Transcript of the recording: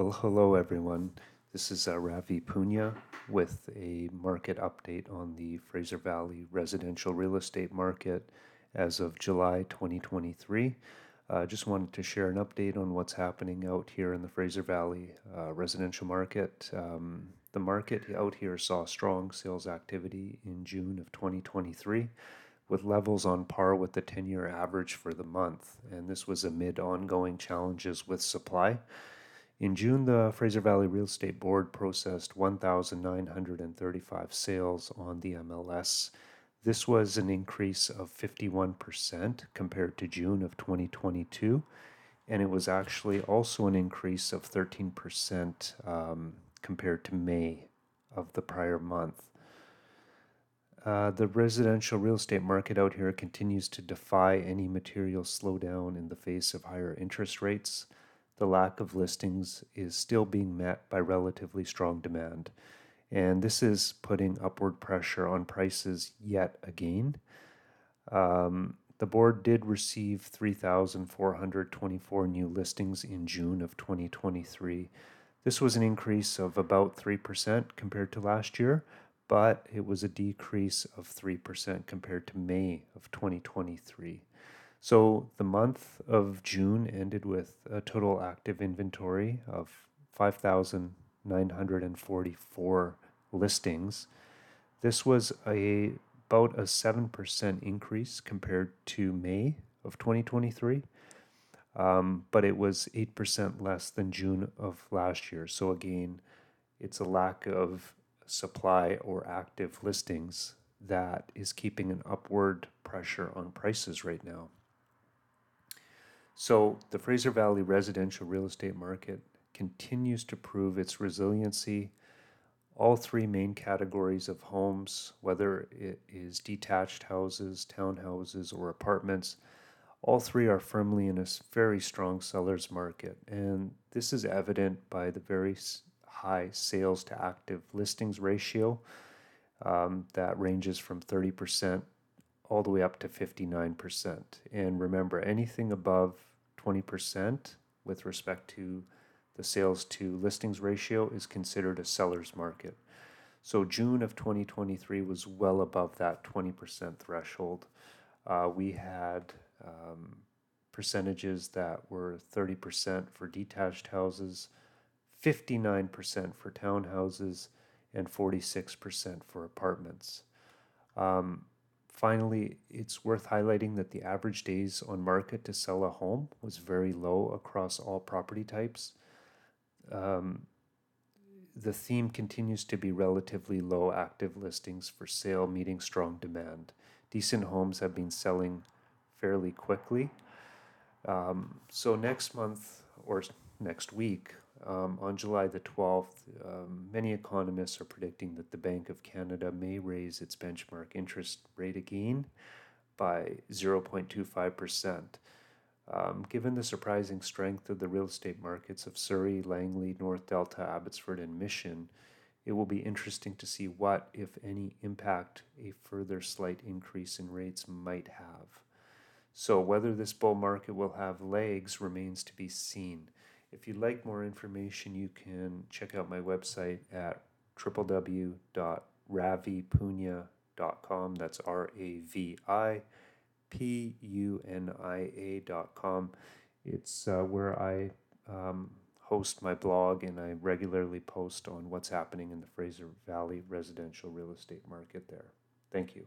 Well, hello everyone. This is uh, Ravi Punia with a market update on the Fraser Valley residential real estate market as of July 2023. Uh, just wanted to share an update on what's happening out here in the Fraser Valley uh, residential market. Um, the market out here saw strong sales activity in June of 2023 with levels on par with the 10 year average for the month, and this was amid ongoing challenges with supply. In June, the Fraser Valley Real Estate Board processed 1,935 sales on the MLS. This was an increase of 51% compared to June of 2022, and it was actually also an increase of 13% um, compared to May of the prior month. Uh, the residential real estate market out here continues to defy any material slowdown in the face of higher interest rates the lack of listings is still being met by relatively strong demand. And this is putting upward pressure on prices yet again. Um, the board did receive 3,424 new listings in June of 2023. This was an increase of about 3% compared to last year, but it was a decrease of 3% compared to May of 2023. So the month of June ended with a total active inventory of 5,944 listings. This was a about a 7% increase compared to May of 2023, um, but it was 8% less than June of last year. So, again, it's a lack of supply or active listings that is keeping an upward pressure on prices right now. So the Fraser Valley residential real estate market continues to prove its resiliency. All three main categories of homes, whether it is detached houses, townhouses, or apartments, all three are firmly in a very strong seller's market. And this is evident by the very high sales to active listings ratio um, that ranges from 30% all the way up to 59%. And remember, anything above 20% with respect to the sales to listings ratio is considered a seller's market. So June of 2023 was well above that 20% threshold. Uh, we had um, percentages that were 30% for detached houses, 59% for townhouses, and 46% for apartments. Um, Finally, it's worth highlighting that the average days on market to sell a home was very low across all property types. Um, the theme continues to be relatively low active listings for sale, meeting strong demand. Decent homes have been selling fairly quickly. Um, so, next month or next week, um, on July the 12th, um, many economists are predicting that the Bank of Canada may raise its benchmark interest rate again by 0.25%. Um, given the surprising strength of the real estate markets of Surrey, Langley, North Delta, Abbotsford, and Mission, it will be interesting to see what, if any, impact a further slight increase in rates might have. So, whether this bull market will have legs remains to be seen. If you'd like more information, you can check out my website at www.ravipunia.com. That's R A V I P U N I A.com. It's uh, where I um, host my blog and I regularly post on what's happening in the Fraser Valley residential real estate market there. Thank you.